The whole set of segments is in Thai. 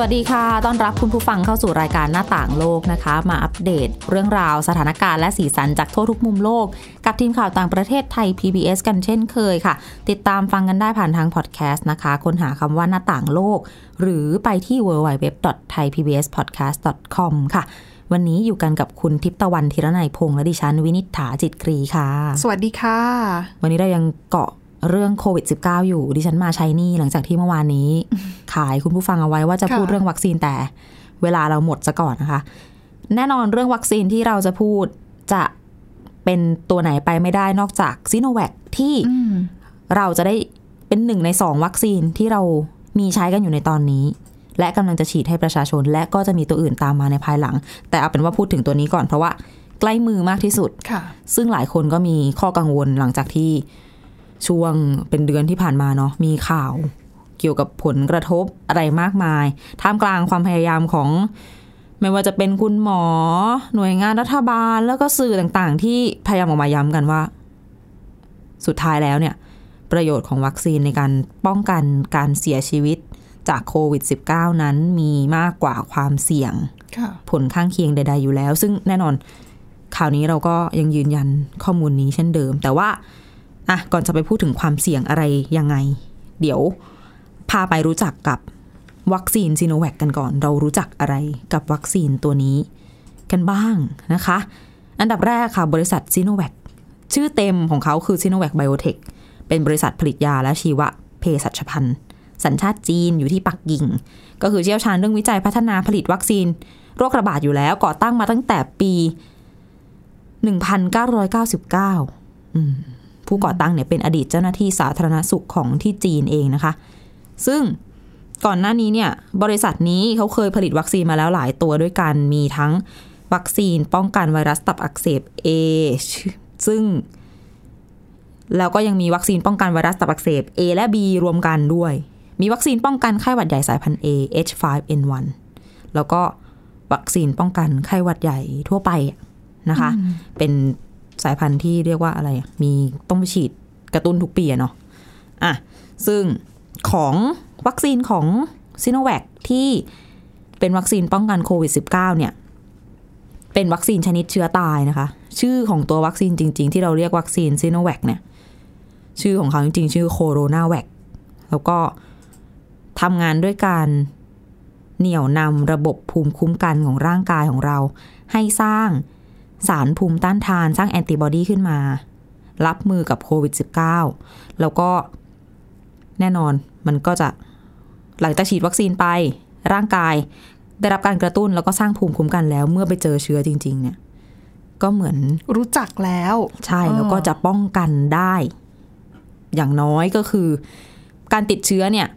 วัสดีค่ะ ต้อนรับคุณผู้ฟังเข้าสู่รายการหน้าต่างโลกนะคะ มาอัปเดตเรื่องราวสถานการณ์และสีสันจากทั่วทุกมุมโลก กับทีมข่าวต่างประเทศไทย PBS กันเช่นเคยค่ะ ติดตามฟังกันได้ผ่านทางพอดแคสต์นะคะ ค้นหาคำว่าหน้าต่างโลก หรือไปที่ www.thaipbspodcast.com ค่ะ วันนี้อยู่กันกับคุณทิพย์ตะวันธีรนัยพงษ์และดิฉันวินิษฐาจิตกรีค่ะ สวัสดีค่ะ วันนี้เรายังเกาะ เรื่องโควิด -19 อยู่ ดิฉันมาใช้นี่หลังจากที่เมื่อวานนี้ ขายคุณผู้ฟังเอาไว้ว่าจะค่ะพูดเรื่องวัคซีนแต่เวลาเราหมดซะก่อนนะคะ แน่นอนเรื่องวัคซีนที่เราจะพูดจะเป็นตัวไหนไปไม่ได้นอกจากซีโนแวคที่อืมเราจะได้เป็นหนึ่งในสองวัคซีนที่เรามีใช้กันอยู่ในตอนนี้ และกำลังจะฉีดให้ประชาชน และก็จะมีตัวอื่นตามมาในภายหลัง แต่เอาเป็นว่าพูดถึงตัวนี้ก่อนเพราะว่าใกล้มือมากที่สุดค่ะซึ่งหลายคนก็มีข้อกังวลหลังจากที่ ช่วงเป็นเดือนที่ผ่านมาเนาะมีข่าวเกี่ยวกับผลกระทบอะไรมากมาย ท่ามกลางความพยายามของ ไม่ว่าจะเป็นคุณหมอ หน่วยงานรัฐบาลแล้วก็สื่อต่างๆ ที่พยายามออกมาย้ำกันว่า สุดท้ายแล้วเนี่ย ประโยชน์ของวัคซีนในการป้องกันการเสียชีวิตจากโควิด -19 นั้นมีมากกว่าความเสี่ยงค่ะผลข้างเคียงใด ๆ อยู่แล้ว ซึ่งแน่นอนข่าวนี้เราก็ยังยืนยันข้อมูลนี้เช่นเดิม แต่ว่า อะก่อนจะไปพูดถึงความเสี่ยงอะไรยังไง เดี๋ยวพาไปรู้จักกับวัคซีนซีโนแวคกันก่อน เรารู้จักอะไรกับวัคซีนตัวนี้ กันบ้างนะคะ อันดับแรกค่ะบริษัทซีโนแวคชื่อเต็มของเขาคือซีโนแวคไบโอเทคเป็นบริษัทผลิตยาและชีวเภสัชภัณฑ์ สัญชาติจีนอยู่ที่ปักกิ่ง ก็คือเชี่ยวชาญเรื่องวิจัยพัฒนาผลิตวัคซีน โรคระบาดอยู่แล้วก่อตั้งมาตั้งแต่ปี 1999อืม ผู้ก่อตั้งเนี่ยเป็นอดีตเจ้าหน้าที่สาธารณสุขของที่จีนเองนะคะ ซึ่งก่อนหน้านี้เนี่ยบริษัทนี้เขาเคยผลิตวัคซีนมาแล้วหลายตัวด้วยกันมีทั้งวัคซีนป้องกันไวรัสตับอักเสบ A ซึ่ง แล้วก็ยังมีวัคซีนป้องกันไวรัสตับอักเสบ A และ B รวมกันด้วย มีวัคซีนป้องกันไข้หวัดใหญ่สายพันธุ์ A H5N1 แล้วก็วัคซีนป้องกันไข้หวัดใหญ่ทั่วไปนะคะ เป็น สายพันธุ์ที่เรียกว่าอะไร มีต้องไปฉีดกระตุ้นทุกปีเนาะอะซึ่งของวัคซีนของซีโนแวคที่เป็นวัคซีนป้องกันโควิด -19 เนี่ย เป็นวัคซีนชนิดเชื้อตายนะคะ ชื่อของตัววัคซีนจริง ๆ ที่เราเรียกวัคซีนซีโนแวคเนี่ย ชื่อของเขาจริง ๆ ชื่อโคโรนาแวคแล้วก็ทำงานด้วยการเหนี่ยวนำระบบภูมิคุ้มกันของร่างกายของเรา ให้สร้าง สารภูมิต้านทานสร้างแอนติบอดีขึ้นมา รับมือกับโควิด -19 แล้วก็แน่นอนมันก็จะหลังจากฉีดวัคซีนไป ร่างกายได้รับการกระตุ้นแล้วก็สร้างภูมิคุ้มกันแล้ว เมื่อไปเจอเชื้อจริง ๆ เนี่ย ก็เหมือนรู้จักแล้ว ใช่แล้วก็จะป้องกันได้ อย่างน้อยก็คือ การติดเชื้อเนี่ย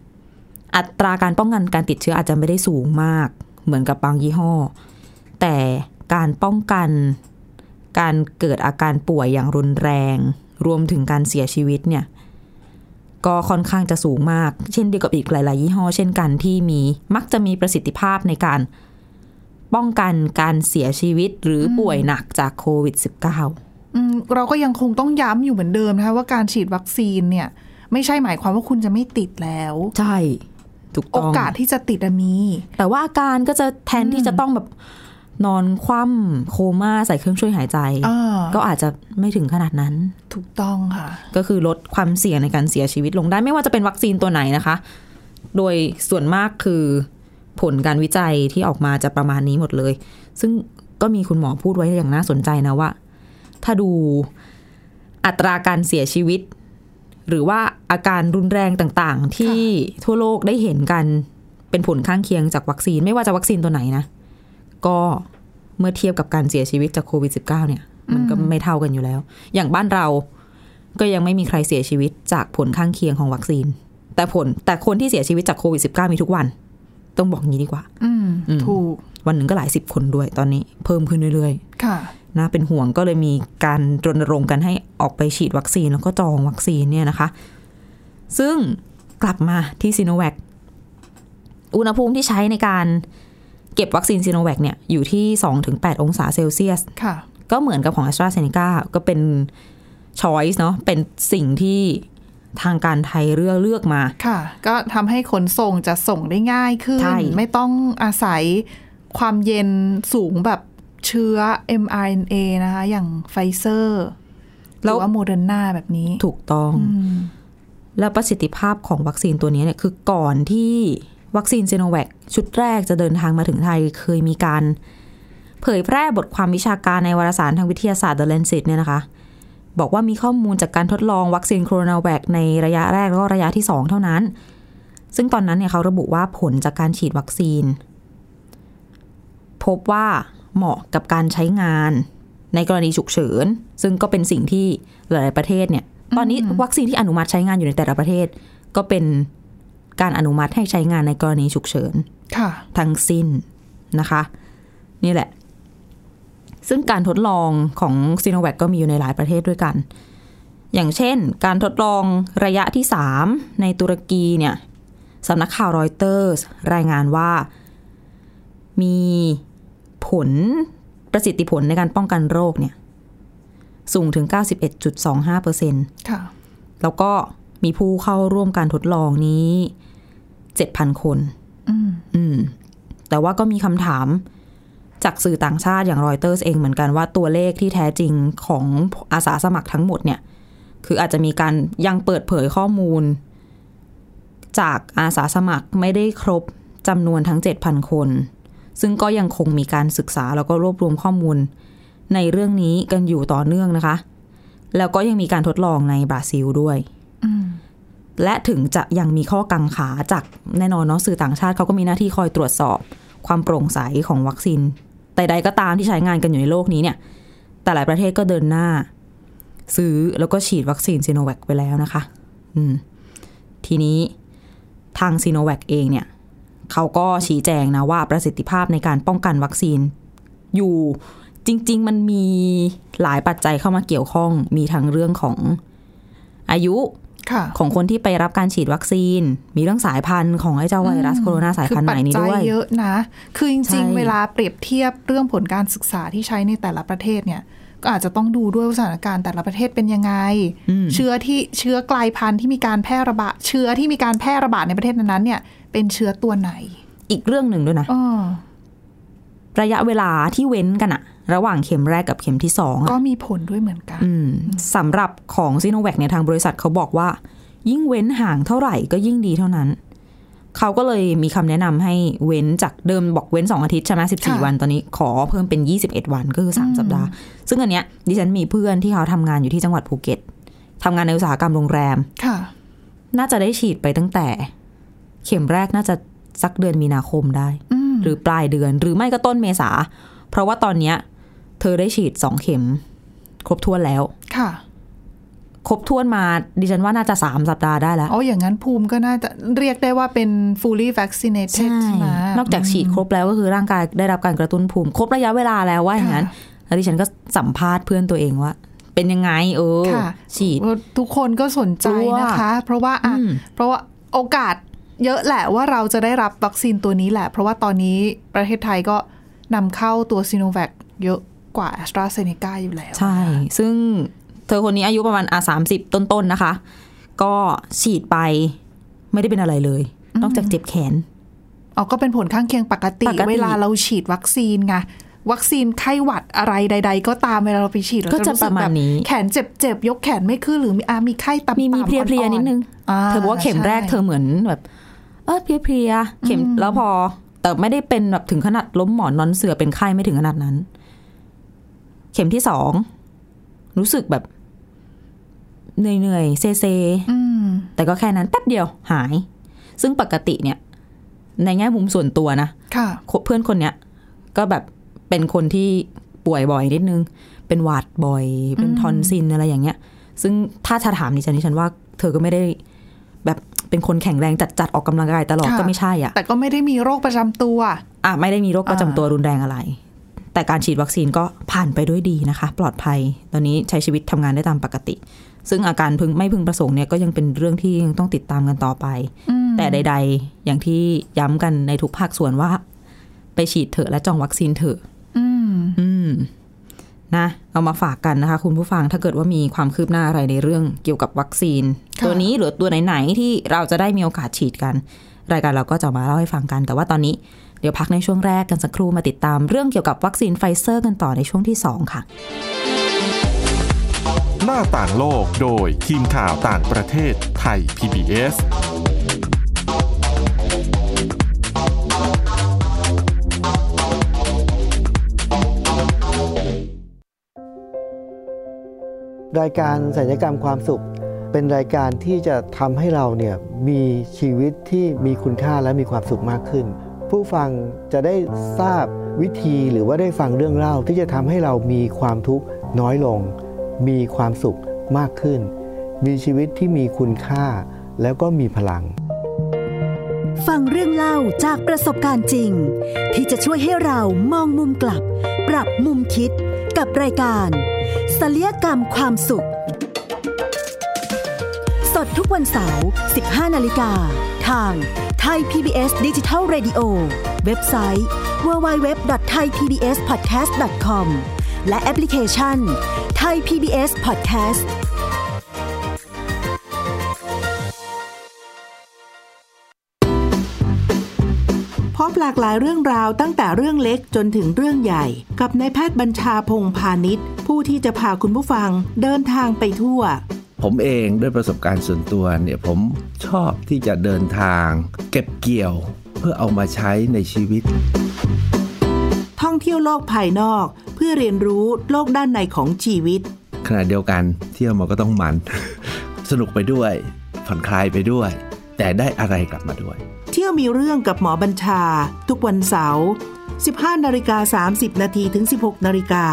อัตราการป้องกันการติดเชื้ออาจจะไม่ได้สูงมาก เหมือนกับบางยี่ห้อ แต่การป้องกัน การเกิดอาการป่วยอย่างรุนแรง รวมถึงการเสียชีวิตเนี่ยก็ค่อนข้างจะสูงมาก เช่นเดียวกับอีกหลาย ๆ ยี่ห้อ เช่นกันที่มีมักจะมีประสิทธิภาพในการป้องกันการเสียชีวิตหรือป่วยหนักจากโควิด -19 อืมเราก็ยังคงต้องย้ำอยู่เหมือนเดิมนะคะว่าการฉีดวัคซีนเนี่ย ไม่ใช่หมายความว่าคุณจะไม่ติดแล้ว ใช่ถูกโอต้องกาสที่จะติดอะมี แต่ว่าอาการก็จะแทนที่จะต้องแบบ นอนคว่ำโคม่าใส่เครื่องช่วยหายใจอ่าก็อาจจะไม่ถึงขนาดนั้น ถูกต้องค่ะ ก็คือลดความเสี่ยงในการเสียชีวิตลงได้ไม่ว่าจะเป็นวัคซีนตัวไหนนะคะ โดยส่วนมากคือผลการวิจัยที่ออกมาจะประมาณนี้หมดเลย ซึ่งก็มีคุณหมอพูดไว้อย่างน่าสนใจนะว่า ถ้าดูอัตราการเสียชีวิต หรือว่าอาการรุนแรงต่างๆ ที่ทั่วโลกได้เห็นกันเป็นผลข้างเคียงจากวัคซีนไม่ว่าจะวัคซีนตัวไหนนะ ก็เมื่อเทียบกับการเสียชีวิตจากโควิด -19 เนี่ย มันก็ไม่เท่ากันอยู่แล้ว อย่างบ้านเราก็ยังไม่มีใครเสียชีวิตจากผลข้างเคียงของวัคซีน แต่ผลแต่คนที่เสียชีวิตจากโควิด -19 มีทุกวัน ต้องบอกงี้ดีกว่า อืมอืมถูกวันหนึ่งก็หลายสิบคนด้วยตอนนี้เพิ่มขึ้นเรื่อยค่ะๆนะเป็นห่วงก็เลยมีการรณรงค์กันให้ออกไปฉีดวัคซีนแล้วก็จองวัคซีนเนี่ยนะคะ ซึ่งกลับมาที่ซีโนแวคอุณหภูมิที่ใช้ในการ เก็บวัคซีนซีโนแวคเนี่ยอยู่ที่ 2-8 องศาเซลเซียสค่ะก็เหมือนกับของ a s t r a z เซ e c a ก็เป็นช้อยส์เนาะเป็นสิ่งที่ทางการไทยเลือกเลือกมา ค่ะ ก็ทำให้ขนส่งจะส่งได้ง่ายขึ้นใช่ไม่ต้องอาศัยความเย็นสูงแบบเชื้อ mRNA นะคะ อย่างไฟเซอร์หรือว่าโมเดอร์นาแบบนี้ ถูกต้อง แล้วประสิทธิภาพของวัคซีนตัวนี้เนี่ย คือก่อนที่ วัคซีนซีโนแวคชุดแรกจะเดินทางมาถึงไทยเคยมีการ เผยแพร่บทความวิชาการในวารสารทางวิทยาศาสตร์ The Lancet เนี่ยนะคะ บอกว่ามีข้อมูลจากการทดลองวัคซีนโคโรนาแวคในระยะแรกแล้วก็ระยะที่ 2 เท่านั้น ซึ่งตอนนั้นเนี่ยเขาระบุว่าผลจากการฉีดวัคซีน พบว่าเหมาะกับการใช้งานในกรณีฉุกเฉิน ซึ่งก็เป็นสิ่งที่หลายประเทศเนี่ย ตอนนี้วัคซีนที่อนุมัติใช้งานอยู่ในแต่ละประเทศ ก็เป็น การอนุมัติให้ใช้งานในกรณีฉุกเฉินค่ะทั้งสิ้นนะคะ นี่แหละ ซึ่งการทดลองของซีโนแวคก็มีอยู่ในหลายประเทศด้วยกัน อย่างเช่น การทดลองระยะที่ 3 ในตุรกีเนี่ยสำนักข่าวรอยเตอร์สรายงานว่า มีผลประสิทธิผลในการป้องกันโรคเนี่ย สูงถึง 91.25%เปอร์เซ็นต์ค่ะ แล้วก็ มีผู้เข้าร่วมการทดลองนี้เจ็ดพันคนอืมอืม แต่ว่าก็มีคำถามจากสื่อต่างชาติอย่างรอยเตอร์สเองเหมือนกันว่าตัวเลขที่แท้จริงของอาสาสมัครทั้งหมดเนี่ย คืออาจจะมีการยังเปิดเผยข้อมูล จากอาสาสมัครไม่ได้ครบจำนวนทั้ง 7,000 คน ซึ่งก็ยังคงมีการศึกษาแล้วก็รวบรวมข้อมูล ในเรื่องนี้กันอยู่ต่อเนื่องนะคะ แล้วก็ยังมีการทดลองในบราซิลด้วยอืม และถึงจะยังมีข้อกังขาจากแน่นอนเนาะสื่อต่างชาติเขาก็มีหน้าที่คอยตรวจสอบความโปร่งใสของวัคซีนแต่ใดก็ตามที่ใช้งานกันอยู่ในโลกนี้เนี่ย แต่หลายประเทศก็เดินหน้า ซื้อแล้วก็ฉีดวัคซีนซีโนแวคไปแล้วนะคะ อืม ทีนี้ทางซีโนแวคเองเนี่ย เขาก็ชี้แจงนะว่าประสิทธิภาพในการป้องกันวัคซีน อยู่จริง ๆ มันมีหลายปัจจัยเข้ามาเกี่ยวข้อง มีทั้งเรื่องของอายุ ของคนที่ไปรับการฉีดวัคซีน มีเรื่องสายพันธุ์ของไอ้เจ้าไวรัสโคโรนาสายพันธุ์ใหม่นี้คือปัจด้จัวยเยอะนะ คือจใช่ริงๆ เวลาเปรียบเทียบเรื่องผลการศึกษาที่ใช้ในแต่ละประเทศเนี่ยก็อาจจะต้องดูด้วยว่าสถานการณ์แต่ละประเทศเป็นยังไง เชื้อที่เชื้อกลายพันธุ์ที่มีการแพร่ระบาดเชื้อที่มีการแพร่ระบาดในประเทศนั้นๆเนี่ย เป็นเชื้อตัวไหน อีกเรื่องหนึ่งด้วยนะอ้อระยะเวลาที่เว้นกันอะ ระหว่างเข็มแรกกับเข็มที่สองอะก็มีผลด้วยเหมือนกันอืมสำหรับของซีโนแวคเนี่ยทางบริษัทเขาบอกว่า ยิ่งเว้นห่างเท่าไหร่ก็ยิ่งดีเท่านั้น เขาก็เลยมีคำแนะนำให้เว้นจากเดิมบอกเว้น 2 อาทิตย์ใช่ไหมสิบสี่ค่ะวันตอนนี้ขอเพิ่มเป็น 21 วันก็คือ 3 สัปดาห์ ซึ่งอันเนี้ยดิฉันมีเพื่อนที่เขาทำงานอยู่ที่จังหวัดภูเก็ตทำงานในอุตสาหกรรมโรงแรมค่ะ น่าจะได้ฉีดไปตั้งแต่ เข็มแรกน่าจะสักเดือนมีนาคมได้อืมหรือปลายเดือนหรือไม่ก็ต้นเมษา เพราะว่าตอนเนี้ย เธอได้ฉีดสองเข็ม ครบถ้วนแล้ว ค่ะ ครบถ้วนมา ดิฉันว่าน่าจะสามสัปดาห์ได้แล้วอ๋ออย่างนั้นภูมิก็น่าจะเรียกได้ว่าเป็น fully vaccinated ใช่ไหมนอกจากฉีดครบแล้วก็คือร่างกายได้รับการกระตุ้นภูมิ ครบระยะเวลาแล้วว่าอย่างนั้นค่ะแล้วดิฉันก็สัมภาษณ์เพื่อนตัวเองว่าเป็นยังไง เออค่ะฉีดทุกคนก็สนใจกลัวนะคะ เพราะว่าอะอืมเพราะว่าโอกาสเยอะแหละว่าเราจะได้รับวัคซีนตัวนี้แหละ เพราะว่าตอนนี้ประเทศไทยก็นำเข้าตัวซีโนแวคเยอะ กว่า a s t r a z เซ e c a อยู่แล้ว ใช่ ซึ่งเธอคนนี้อายุประมาณอะสามสิบต้นๆนะคะ ก็ฉีดไปไม่ได้เป็นอะไรเลย นอกจากเจ็บแขนอ๋อก็เป็นผลข้างเคียงปกติปกติเวลาเราฉีดวัคซีนไงวัคซีนไข้หวัดอะไรใด ๆ ก็ตามเวลาเราไปฉีดเราก็จะจะรู้สึประมาณแบบนี้แขนเจ็บๆยกแขนไม่ขึ้นหรือมีอามีไข้ต่ำๆมีมีเพลียเพลียอ่อๆนิดนึงาเธอบอกว่าเข็มแรกใช่เธอเหมือนแบบ เออเพลียเพลียๆเข็มแล้วพอแต่ไม่ได้เป็นแบบถึงขนาดล้มหมอนนอนเสือเป็นไข้ไม่ถึงขนาดนั้น เข็มที่สองรู้สึกแบบเหนื่อยเหนื่อยๆเซเซอืมแต่ก็แค่นั้นแป๊บเดียวหาย ซึ่งปกติเนี่ย ในแง่มุมส่วนตัวนะค่ะเพื่อนคนเนี้ยก็แบบเป็นคนที่ป่วยบ่อยนิดนึง เป็นหวัดบ่อย เป็นทอนซินอะไรอย่างเงี้ย ซึ่งถ้าจะถามดิฉันดิฉันว่าเธอก็ไม่ได้แบบเป็นคนแข็งแรงจัดจัดๆออกกำลังกายตลอดค่ะก็ไม่ใช่อะแต่ก็ไม่ได้มีโรคประจำตัว อะไม่ได้มีโรคประจำตัวรุนแรงอะไร แต่การฉีดวัคซีนก็ผ่านไปด้วยดีนะคะ ปลอดภัย ตอนนี้ใช้ชีวิตทำงานได้ตามปกติ ซึ่งอาการพึงไม่พึงประสงค์เนี่ยก็ยังเป็นเรื่องที่ยังต้องติดตามกันต่อไปอืมแต่แต่ใด ๆ อย่างที่ย้ำกันในทุกภาคส่วนว่า ไปฉีดเถอะและจองวัคซีนเถอะอืมอืมนะเอามาฝากกันนะคะ คุณผู้ฟังถ้าเกิดว่ามีความคืบหน้าอะไรในเรื่องเกี่ยวกับวัคซีนค่ะตัวนี้หรือตัวไหน ๆ ที่เราจะได้มีโอกาสฉีดกัน รายการเราก็จะมาเล่าให้ฟังกัน แต่ว่าตอนนี้ เดี๋ยวพักในช่วงแรกกันสักครู่มาติดตามเรื่องเกี่ยวกับวัคซีนไฟเซอร์กันต่อในช่วงที่ 2 ค่ะ หน้าต่างโลกโดยทีมข่าวต่างประเทศไทย PBS รายการสัญญกรรมความสุข เป็นรายการที่จะทำให้เราเนี่ยมีชีวิตที่มีคุณค่าและมีความสุขมากขึ้น ผู้ฟังจะได้ทราบวิธีหรือว่าได้ฟังเรื่องเล่าที่จะทำให้เรามีความทุกข์น้อยลง มีความสุขมากขึ้น มีชีวิตที่มีคุณค่า แล้วก็มีพลัง ฟังเรื่องเล่าจากประสบการณ์จริง ที่จะช่วยให้เรามองมุมกลับ ปรับมุมคิดกับรายการศัลยกรรมความสุข สดทุกวันเสาร์ 15 นาฬิกา ทาง ไทย PBS ดิจิทัล Radio เว็บไซต์ www.thaipbspodcast.com และแอปพลิเคชัน Thai PBS Podcast พบหลากหลายเรื่องราวตั้งแต่เรื่องเล็กจนถึงเรื่องใหญ่ กับนายแพทย์บัญชาพงพาณิชย์ ผู้ที่จะพาคุณผู้ฟังเดินทางไปทั่ว ผมเองด้วยประสบการณ์ส่วนตัวเนี่ยผมชอบที่จะเดินทาง เก็บเกี่ยวเพื่อเอามาใช้ในชีวิต ท่องเที่ยวโลกภายนอก เพื่อเรียนรู้โลกด้านในของชีวิต ขณะเดียวกันเที่ยวมันก็ต้องมัน สนุกไปด้วยผ่อนคลายไปด้วย แต่ได้อะไรกลับมาด้วย เที่ยวมีเรื่องกับหมอบัญชา ทุกวันเสาร์ 15นาฬิกา30นาทีถึง 16นาฬิกา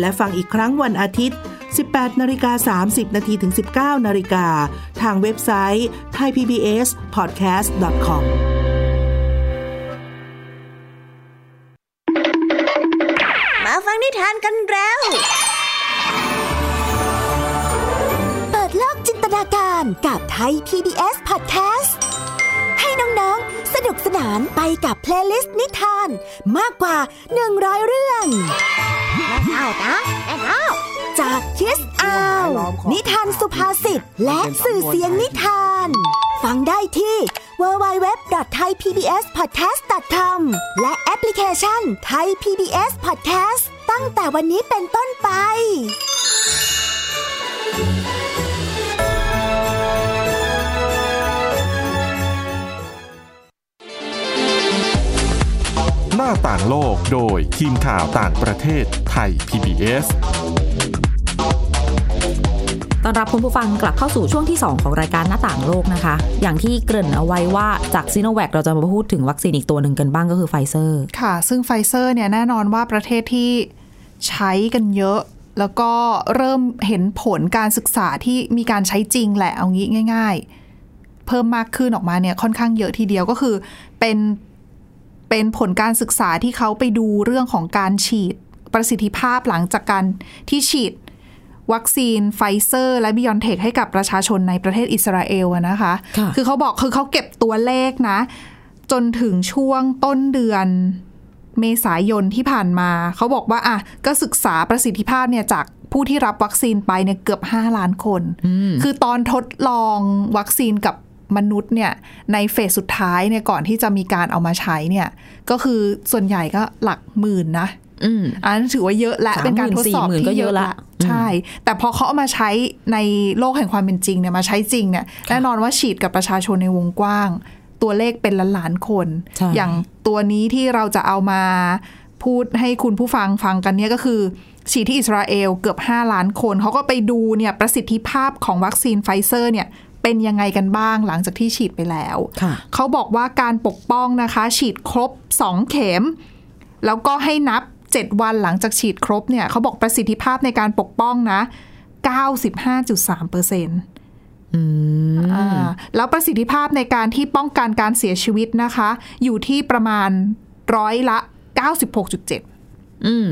และฟังอีกครั้งวันอาทิตย์ 18นาฬิกา30นาทีถึง 19นาฬิกาทางเว็บไซต์ thaipbspodcast.com มาฟังนิทานกันแล้ว เปิดโลกจินตนาการกับไทย PBS Podcast ให้น้องๆ สนุกสนานไปกับ playlist นิทานมากกว่า 100 เรื่องเอานะเอา จากคิสอาว นิทานสุภาษิตและสื่อเสียงนิทาน ฟังได้ที่ www.thaipbspodcast.com และแอปพลิเคชัน Thai PBS Podcast ตั้งแต่วันนี้เป็นต้นไปหน้าต่างโลกโดยทีมข่าวต่างประเทศไทย PBS ต้อนรับคุณผู้ฟังกลับเข้าสู่ช่วงที่ 2 ของรายการหน้าต่างโลกนะคะ อย่างที่เกริ่นเอาไว้ว่าจากซีโนแวคเราจะมาพูดถึงวัคซีนอีกตัวหนึ่งกันบ้างก็คือไฟเซอร์ ค่ะ ซึ่งไฟเซอร์เนี่ยแน่นอนว่าประเทศที่ใช้กันเยอะ แล้วก็เริ่มเห็นผลการศึกษาที่มีการใช้จริงแหละเอางี้ง่าย ๆ เพิ่มมากขึ้นออกมาเนี่ยค่อนข้างเยอะทีเดียวก็คือเป็นเป็นผลการศึกษาที่เขาไปดูเรื่องของการฉีดประสิทธิภาพหลังจากการที่ฉีด วัคซีนไฟเซอร์ และไบออนเทคให้กับประชาชนในประเทศอิสราเอลอะนะคะค่ะคือเขาบอกคือเขาเก็บตัวเลขนะ จนถึงช่วงต้นเดือนเมษายนที่ผ่านมา เขาบอกว่าอะก็ศึกษาประสิทธิภาพเนี่ยจากผู้ที่รับวัคซีนไปเนี่ยเกือบ 5 ล้านคน คือตอนทดลองวัคซีนกับมนุษย์เนี่ยใน phase สุดท้ายเนี่ยก่อนที่จะมีการเอามาใช้เนี่ยก็คือส่วนใหญ่ก็หลักหมื่นนะ อืมอันนั้นถือว่าเยอะและ30,000เป็นการทดสอบ40,000ก็ที่เยเยอะอะละละใช่ แต่พอเขาเอามาใช้ในโลกแห่งความเป็นจริงเนี่ยมาใช้จริงเนี่ยแน่นอนว่าฉีดกับประชาชนในวงกว้าง ตัวเลขเป็นล้านล้านๆคนใช่อย่างตัวนี้ที่เราจะเอามาพูดให้คุณผู้ฟังฟังกันเนี่ยก็คือฉีดที่อิสราเอลเกือบ 5 ล้านคน เขาก็ไปดูเนี่ยประสิทธิภาพของวัคซีนไฟเซอร์เนี่ยเป็นยังไงกันบ้างหลังจากที่ฉีดไปแล้วค่ะเขาบอกว่าการปกป้องนะคะ ฉีดครบ 2 เข็ม แล้วก็ให้นับ 7 วันหลังจากฉีดครบเนี่ยเขาบอกประสิทธิภาพในการปกป้องนะ 95.3เปอร์เซ็นต์แล้วประสิทธิภาพในการที่ป้องกันการเสียชีวิตนะคะ อยู่ที่ประมาณร้อยละ 96.7อืม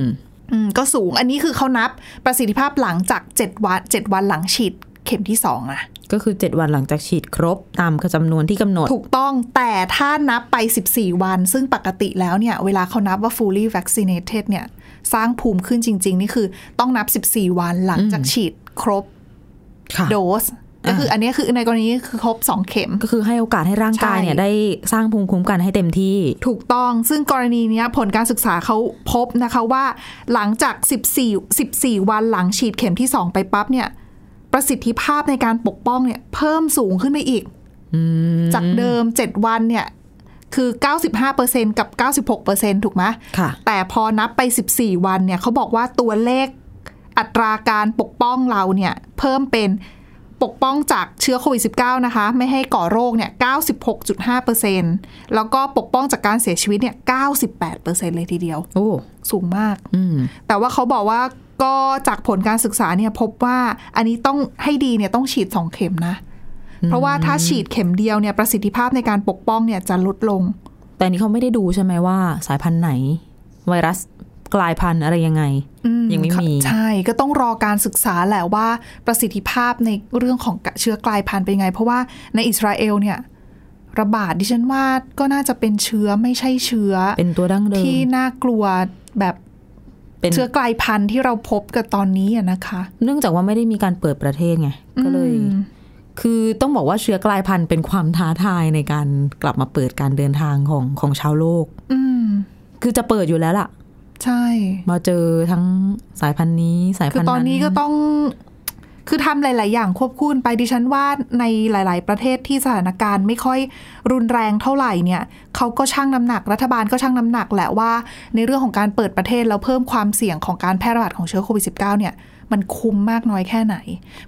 อืมก็สูงอันนี้คือเขานับประสิทธิภาพหลังจาก 7 วัน 7 วันหลังฉีด เข็มที่สองนะก็คือ 7 วันหลังจากฉีดครบตามจำนวนที่กำหนด ถูกต้องแต่ถ้านับไป 14 วัน ซึ่งปกติแล้วเนี่ย เวลาเขานับว่า fully vaccinated เนี่ย สร้างภูมิขึ้นจริง ๆ นี่คือต้องนับ 14 วันหลังจากฉีดครบค่ะโดสก็คืออันนี้คือในกรณีนี้คือครบ2เข็มก็คือให้โอกาสให้ร่างกายเนี่ยใช่ได้สร้างภูมิคุ้มกันให้เต็มที่ ถูกต้องซึ่งกรณีเนี้ยผลการศึกษาเขาพบนะคะว่า หลังจาก 14 14 วันหลังฉีดเข็มที่ 2 ไปปั๊บเนี่ย ประสิทธิภาพในการปกป้องเนี่ย เพิ่มสูงขึ้นไปอีกจากเดิม7วันเนี่ย คือ 95%กับ 96%ถูกไหมค่ะแต่พอนับไป 14 วันเนี่ยเขาบอกว่าตัวเลขอัตราการปกป้องเราเนี่ย เพิ่มเป็นปกป้องจากเชื้อโควิด -19 นะคะ ไม่ให้ก่อโรคเนี่ย 96.5%แล้วก็ปกป้องจากการเสียชีวิตเนี่ย 98%เลยทีเดียว โอ้ สูงมากอืมแต่ว่าเขาบอกว่า ก็จากผลการศึกษาเนี่ยพบว่าอันนี้ต้องให้ดีเนี่ยต้องฉีด2เข็มนะ เพราะว่าถ้าฉีดเข็มเดียวเนี่ยประสิทธิภาพในการปกป้องเนี่ยจะลดลง แต่อันนี้เขาไม่ได้ดูใช่ไหมว่า สายพันธุ์ไหน ไวรัสกลายพันธุ์อะไรยังไงยังไม่มีใช่ก็ต้องรอการศึกษาแหละว่าประสิทธิภาพในเรื่องของเชื้อกลายพันธุ์เป็นไง เพราะว่าในอิสราเอลเนี่ยระบาดดิฉันว่าก็น่าจะเป็นเชื้อไม่ใช่เชื้อ เป็นตัวดั้งเดิมที่น่ากลัวแบบ เป็นเชื้อกลายพันธุ์ที่เราพบกันตอนนี้อะนะคะ เนื่องจากว่าไม่ได้มีการเปิดประเทศไงก็เลยอืมคือต้องบอกว่าเชื้อกลายพันธุ์เป็นความท้าทายในการกลับมาเปิดการเดินทางของของชาวโลก อืมคือจะเปิดอยู่แล้วล่ะ ใช่ มาเจอทั้งสายพันธุ์นี้สายคืพัอนธุ์ตอนนี้ก็ต้อง คือทำหลาย ๆ อย่างควบคู่กันไปดิฉันว่าในหลาย ๆ ประเทศที่สถานการณ์ไม่ค่อยรุนแรงเท่าไหร่เนี่ยเขาก็ชั่งน้ำหนักรัฐบาลก็ชั่งน้ำหนักแหละว่า ในเรื่องของการเปิดประเทศแล้วเพิ่มความเสี่ยงของการแพร่ระบาดของเชื้อโควิด -19 เนี่ยมันคุ้มมากน้อยแค่ไหน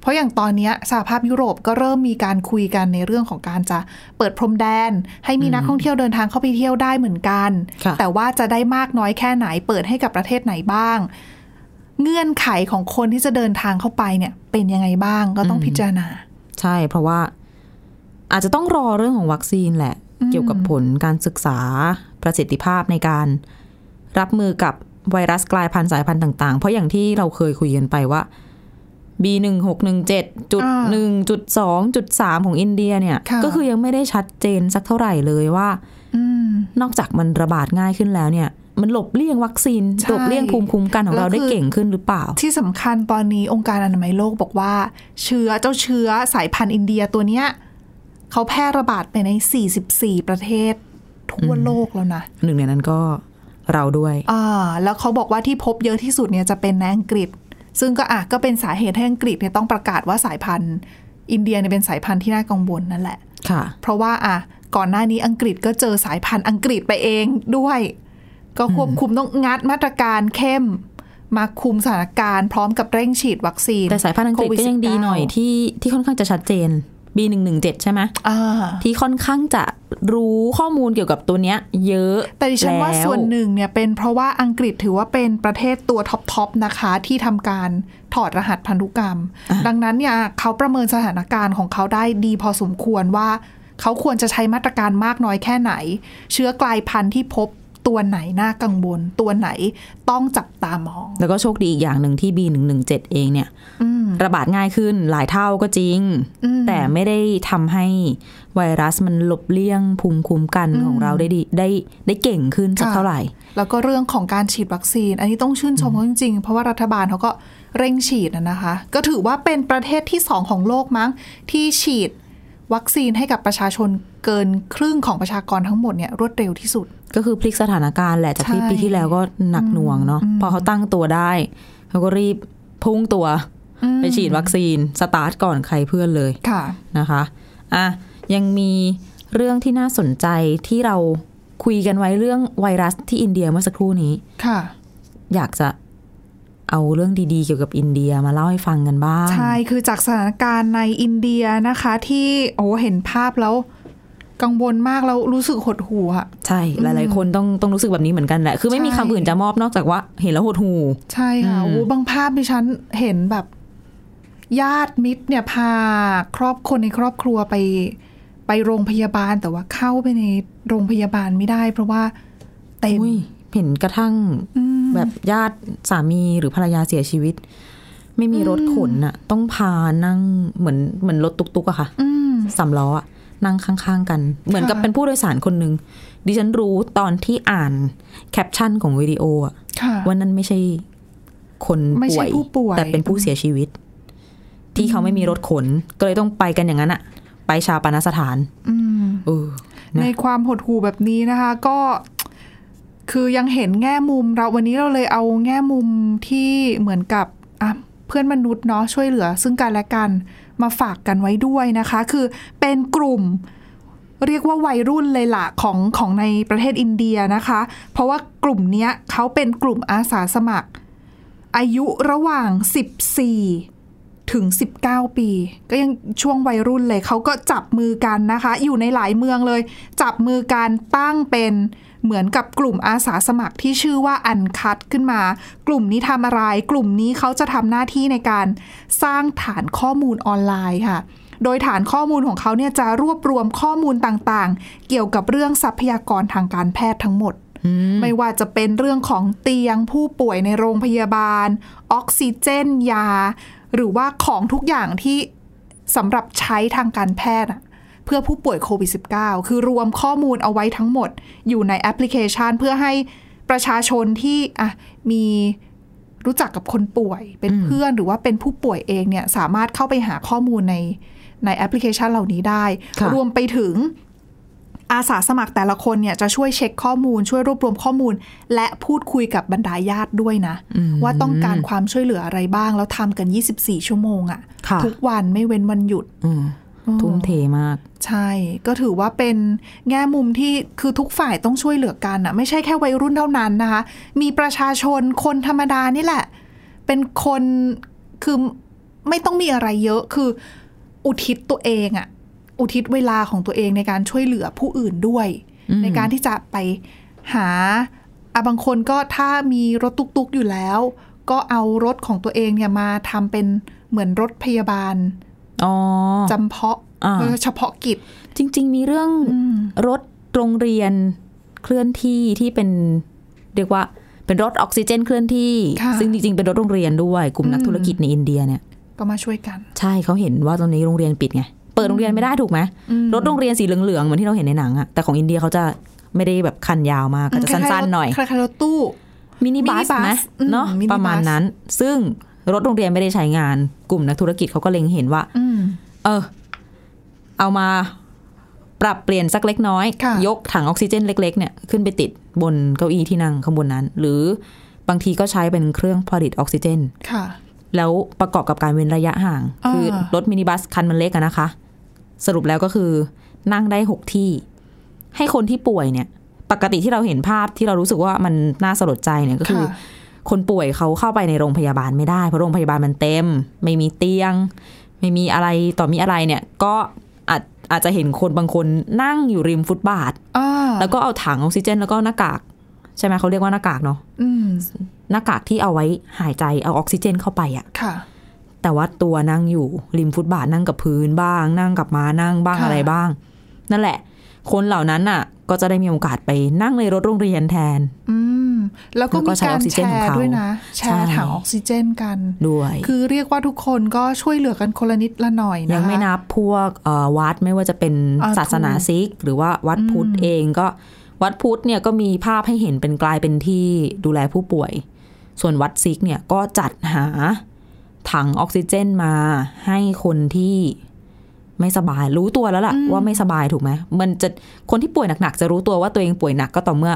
เพราะอย่างตอนเนี้ยสหภาพยุโรปก็เริ่มมีการคุยกันในเรื่องของการจะเปิดพรมแดน ให้มีนักท่องเที่ยวเดินทางเข้าไปเที่ยวได้เหมือนกันค่ะแต่ว่าจะได้มากน้อยแค่ไหน เปิดให้กับประเทศไหนบ้าง เงื่อนไขของคนที่จะเดินทางเข้าไปเนี่ย เป็นยังไงบ้างก็ต้องพิจารณา ใช่เพราะว่าอาจจะต้องรอเรื่องของวัคซีนแหละ เกี่ยวกับผลการศึกษาประสิทธิภาพในการรับมือกับไวรัสกลายพันธุ์สายพันธุ์ต่าง ๆ เพราะอย่างที่เราเคยคุยกันไปว่า B หนึ่งหกหนึ่งเจ็ดจุดหนึ่งจุดสองจุดสามของอินเดียเนี่ยค่ะก็คือยังไม่ได้ชัดเจนสักเท่าไหร่เลยว่าอืมนอกจากมันระบาดง่ายขึ้นแล้วเนี่ย มันหลบเลี่ยงวัคซีนใช่หลบเลี่ยงภูมิคุ้มกันของเราแล้วได้คือเก่งขึ้นหรือเปล่า ที่สำคัญตอนนี้องค์การอนามัยโลกบอกว่า เชื้อเจ้าเชื้อสายพันธุ์อินเดียตัวเนี้ยเขาแพร่ระบาดไปใน 44 ประเทศทั่วโลกแล้วนะหนึ่งในนั้นก็เราด้วยอ่าแล้วเขาบอกว่าที่พบเยอะที่สุดเนี่ยจะเป็นในอังกฤษ ซึ่งก็อะก็เป็นสาเหตุให้อังกฤษเนี่ยต้องประกาศว่าสายพันธุ์ อินเดียเนี่ยเป็นสายพันธุ์ที่น่ากังวลนั่นแหละค่ะ เพราะว่าอะก่อนหน้านี้อังกฤษก็เจอสายพันธุ์อังกฤษไปเองด้วย ก็ควบคุมต้องงัดมาตรการเข้มมาคุมสถานการณ์พร้อมกับเร่งฉีดวัคซีน แต่สายพันธุ์อังกฤษโควิก็ยังดี19หน่อยที่ที่ค่อนข้างจะชัดเจน B หนึ่งหนึ่งเจ็ดใช่ไหมอ่าที่ค่อนข้างจะรู้ข้อมูลเกี่ยวกับตัวเนี้ย เยอะ แต่ดิฉันว่าแล้วส่วนหนึ่งเนี่ยเป็นเพราะว่าอังกฤษถือว่าเป็นประเทศตัวท็อปๆนะคะที่ทำการถอดรหัสพันธุกรรม ดังนั้นเนี่ยเขาประเมินสถานการณ์ของเขาได้ดีพอสมควรว่าเขาควรจะใช้มาตรการมากน้อยแค่ไหน เชื้อกลายพันธุ์ที่พบ ตัวไหนน่ากังวล ตัวไหนต้องจับตามอง แล้วก็โชคดีอีกอย่างหนึ่งที่ B หนึ่งหนึ่งเจ็ดเองเนี่ยอืมระบาดง่ายขึ้นหลายเท่าก็จริงอืมแต่ไม่ได้ทำให้ไวรัสมันหลบเลี่ยงภูมิคุ้มกันของเราได้ดีได้ได้เก่งขึ้นสักค่ะเท่าไหร่ แล้วก็เรื่องของการฉีดวัคซีน อันนี้ต้องชื่นชมเขาจริงๆ เพราะว่ารัฐบาลเขาก็เร่งฉีดนะนะคะ ก็ถือว่าเป็นประเทศที่สองของโลกมั้งที่ฉีดวัคซีนให้กับประชาชนเกินครึ่งของประชากรทั้งหมดเนี่ยรวดเร็วที่สุด ก็คือพลิกสถานการณ์แหละจากที่ใช่ปีที่แล้วก็หนักหน่วงเนาะพอเขาตั้งตัวได้เขาก็รีบพุ่งตัว ไปฉีดวัคซีนสตาร์ทก่อนใครเพื่อนเลยค่ะนะคะอะยังมีเรื่องที่น่าสนใจที่เราคุยกันไว้เรื่องไวรัสที่อินเดียเมื่อสักครู่นี้ค่ะ อยากจะเอาเรื่องดีๆเกี่ยวกับอินเดียมาเล่าให้ฟังกันบ้าง ใช่ คือจากสถานการณ์ในอินเดียนะคะ ที่โอ้เห็นภาพแล้ว กังวลมากแล้วรู้สึกหดหู่อะใช่หลาย ๆ คนต้องต้องรู้สึกแบบนี้เหมือนกันแหละ คือไม่มีใช่คำอื่นจะมอบนอกจากว่าเห็นแล้วหดหูใช่ค่ะอืมโอ้บางภาพดิฉันเห็นแบบ ญาติมิตรเนี่ยพาครอบคนในครอบครัวไป ไปโรงพยาบาลแต่ว่าเข้าไปในโรงพยาบาลไม่ได้ เพราะว่าเต็มอุ้ยเห็นกระทั่งอืมแบบญาติสามีหรือภรรยาเสียชีวิต ไม่มีรถขนอะต้องพานั่งเหมือนเหมือนรถตุกๆอะค่ะอืมสามล้ออะ นั่งข้างๆกัน เหมือนกับค่ะเป็นผู้โดยสารคนหนึ่งดิฉันรู้ตอนที่อ่านแคปชั่นของวิดีโออะค่ะว่านั่นไม่ใช่คนไม่ใช่ป่วยผู้ป่วย แต่เป็นผู้เสียชีวิต ที่เขาไม่มีรถขน ก็เลยต้องไปกันอย่างนั้นอะไปชาปนสถานอืมเออนะในความหดหู่แบบนี้นะคะ ก็คือยังเห็นแง่มุมเราวันนี้เราเลยเอาแง่มุมที่เหมือนกับอะเพื่อนมนุษย์เนาะช่วยเหลือ ซึ่งกันและกัน มาฝากกันไว้ด้วยนะคะ คือเป็นกลุ่มเรียกว่าวัยรุ่นเลยล่ะของของในประเทศอินเดียนะคะ เพราะว่ากลุ่มนี้เขาเป็นกลุ่มอาสาสมัคร อายุระหว่าง 14 ถึง 19 ปี ก็ยังช่วงวัยรุ่นเลยเขาก็จับมือกันนะคะ อยู่ในหลายเมืองเลย จับมือกันตั้งเป็น เหมือนกับกลุ่มอาสาสมัครที่ชื่อว่าอันคัดขึ้นมา กลุ่มนี้ทำอะไร กลุ่มนี้เขาจะทำหน้าที่ในการสร้างฐานข้อมูลออนไลน์ค่ะ โดยฐานข้อมูลของเขาเนี่ยจะรวบรวมข้อมูลต่างๆ เกี่ยวกับเรื่องทรัพยากรทางการแพทย์ทั้งหมดไม่ว่าจะเป็นเรื่องของเตียงผู้ป่วยในโรงพยาบาล ออกซิเจน ยา หรือว่าของทุกอย่างที่สำหรับใช้ทางการแพทย์อะ เพื่อผู้ป่วยโควิด -19 คือรวมข้อมูลเอาไว้ทั้งหมดอยู่ในแอปพลิเคชัน เพื่อให้ประชาชนที่อะมีรู้จักกับคนป่วย เป็นเพื่อนหรือว่าเป็นผู้ป่วยเองเนี่ยสามารถเข้าไปหาข้อมูลในในแอปพลิเคชันเหล่านี้ได้ค่ะรวมไปถึงอาสาสมัครแต่ละคนเนี่ยจะช่วยเช็คข้อมูล ช่วยรวบรวมข้อมูล และพูดคุยกับบรรดาญาติด้วยนะ ว่าต้องการความช่วยเหลืออะไรบ้างแล้วทำกัน 24 ชั่วโมงอะค่ะทุกวันไม่เว้นวันหยุดอืม ทุ่มเทมาก ใช่ ก็ถือว่าเป็นแง่มุมที่คือทุกฝ่ายต้องช่วยเหลือกันอะไม่ใช่แค่วัยรุ่นเท่านั้นนะคะ มีประชาชนคนธรรมดานี่แหละ เป็นคนคือไม่ต้องมีอะไรเยอะคือ อุทิศตัวเองอะอุทิศเวลาของตัวเองในการช่วยเหลือผู้อื่นด้วย ในการที่จะไปหาอะบางคนก็ถ้ามีรถตุกๆอยู่แล้ว ก็เอารถของตัวเองเนี่ยมาทำเป็นเหมือนรถพยาบาลอ๋อ จำเพาะอ่าเฉพาะกิจ จริง ๆ มีเรื่องอืมรถโรงเรียนเคลื่อนที่ที่เป็นเรียกว่าเป็นรถออกซิเจนเคลื่อนที่ค่ะซึ่งจริง ๆ เป็นรถโรงเรียนด้วยกลุ่มนักอืมธุรกิจในอินเดียเนี่ย ก็มาช่วยกัน ใช่เขาเห็นว่าตอนนี้โรงเรียนปิดไง เปิดโรงเรียนไม่ได้ถูกไหมรถโรงเรียนสีเหลืองๆเหมือนที่เราเห็นในหนังอะแต่ของอินเดียเขาจะไม่ได้แบบคันยาวมากก็จะสั้นๆหน่อยคล้ายๆรถตู้มินิบัสมินิบัสไหมอืมเนาะมินิบัสประมาณนั้น ซึ่งรถโรงเรียนไม่ได้ใช้งาน กลุ่มนักธุรกิจเขาก็เล็งเห็นว่าอืม เออ เอามาปรับเปลี่ยนสักเล็กน้อยค่ะยกถังออกซิเจนเล็ก ๆ เนี่ยขึ้นไปติดบนเก้าอี้ที่นั่งข้างบนนั้น หรือบางทีก็ใช้เป็นเครื่องผลิตออกซิเจน ค่ะ แล้วประกอบกับการเว้นระยะห่างอ่าคือรถมินิบัสคันมันเล็กอะนะคะ สรุปแล้วก็คือ นั่งได้หกที่ ให้คนที่ป่วยเนี่ย ปกติที่เราเห็นภาพที่เรารู้สึกว่ามันน่าสลดใจเนี่ยก็คือค่ะคนป่วยเขาเข้าไปในโรงพยาบาลไม่ได้ เพราะโรงพยาบาลมันเต็ม ไม่มีเตียง ไม่มีอะไรต่อมีอะไรเนี่ย ก็อาจอาจจะเห็นคนบางคนนั่งอยู่ริมฟุตบาทอ่าแล้วก็เอาถังออกซิเจนแล้วก็หน้ากาก ใช่ไหมเขาเรียกว่าหน้ากากเนาะอืมหน้ากากที่เอาไว้หายใจเอาออกซิเจนเข้าไปอะค่ะ แต่ว่าตัวนั่งอยู่ริมฟุตบาทนั่งกับพื้นบ้าง นั่งกับม้านั่งบ้างค่ะอะไรบ้าง นั่นแหละ คนเหล่านั้นน่ะ ก็จะได้มีโอกาสไปนั่งในรถโรงเรียนแทน อืม แล้วก็แล้วก็มีใช้กาอรอกซิแชเจนของร์เขาด้วยนะ แชใช่ร์ถังออกซิเจนกันด้วย คือเรียกว่าทุกคนก็ช่วยเหลือกันคนละนิดละหน่อยนะคะยังไม่นับพวกเอ่อวัดไม่ว่าจะเป็นอ่าศาสนาถูกซิก หรือว่าวัดพุทธอืมเองก็วัดพุทธเนี่ยก็มีภาพให้เห็นเป็นกลายเป็นที่ดูแลผู้ป่วย ส่วนวัดซิกเนี่ยก็จัดหาถังออกซิเจนมาให้คนที่ไม่สบายรู้ตัวแล้วล่ะว่าไม่สบายถูกไหมมันจะคนที่ป่วยหนักๆจะรู้ตัวว่าตัวเองป่วยหนักก็ต่อเมื่อ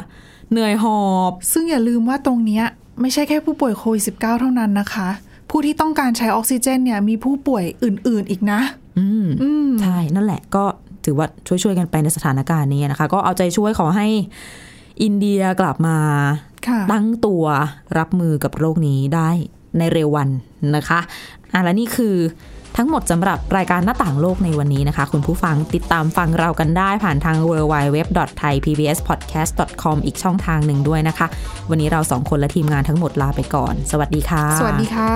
เหนื่อยหอบ ซึ่งอย่าลืมว่าตรงเนี้ยไม่ใช่แค่ผู้ป่วยโควิด -19 เท่านั้นนะคะ ผู้ที่ต้องการใช้ออกซิเจนเนี่ยมีผู้ป่วยอื่น ๆ อีกนะ อืมอืมใช่นั่นแหละก็ถือว่าช่วย ๆ กันไปในสถานการณ์นี้นะคะ ก็เอาใจช่วยขอให้อินเดียกลับมาค่ะตั้งตัวรับมือกับโรคนี้ได้ในเร็ววันนะคะอะและนี่คือ ทั้งหมดสำหรับรายการหน้าต่างโลกในวันนี้นะคะ คุณผู้ฟังติดตามฟังเรากันได้ผ่านทาง w w w t h a i p b s p o d c a s t c o m อีกช่องทางหนึ่งด้วยนะคะ วันนี้เราสองคนและทีมงานทั้งหมดลาไปก่อน สวัสดีค่ะ สวัสดีค่ะ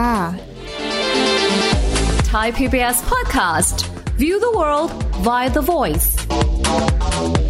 Thai PBS podcast. View the world via the voice.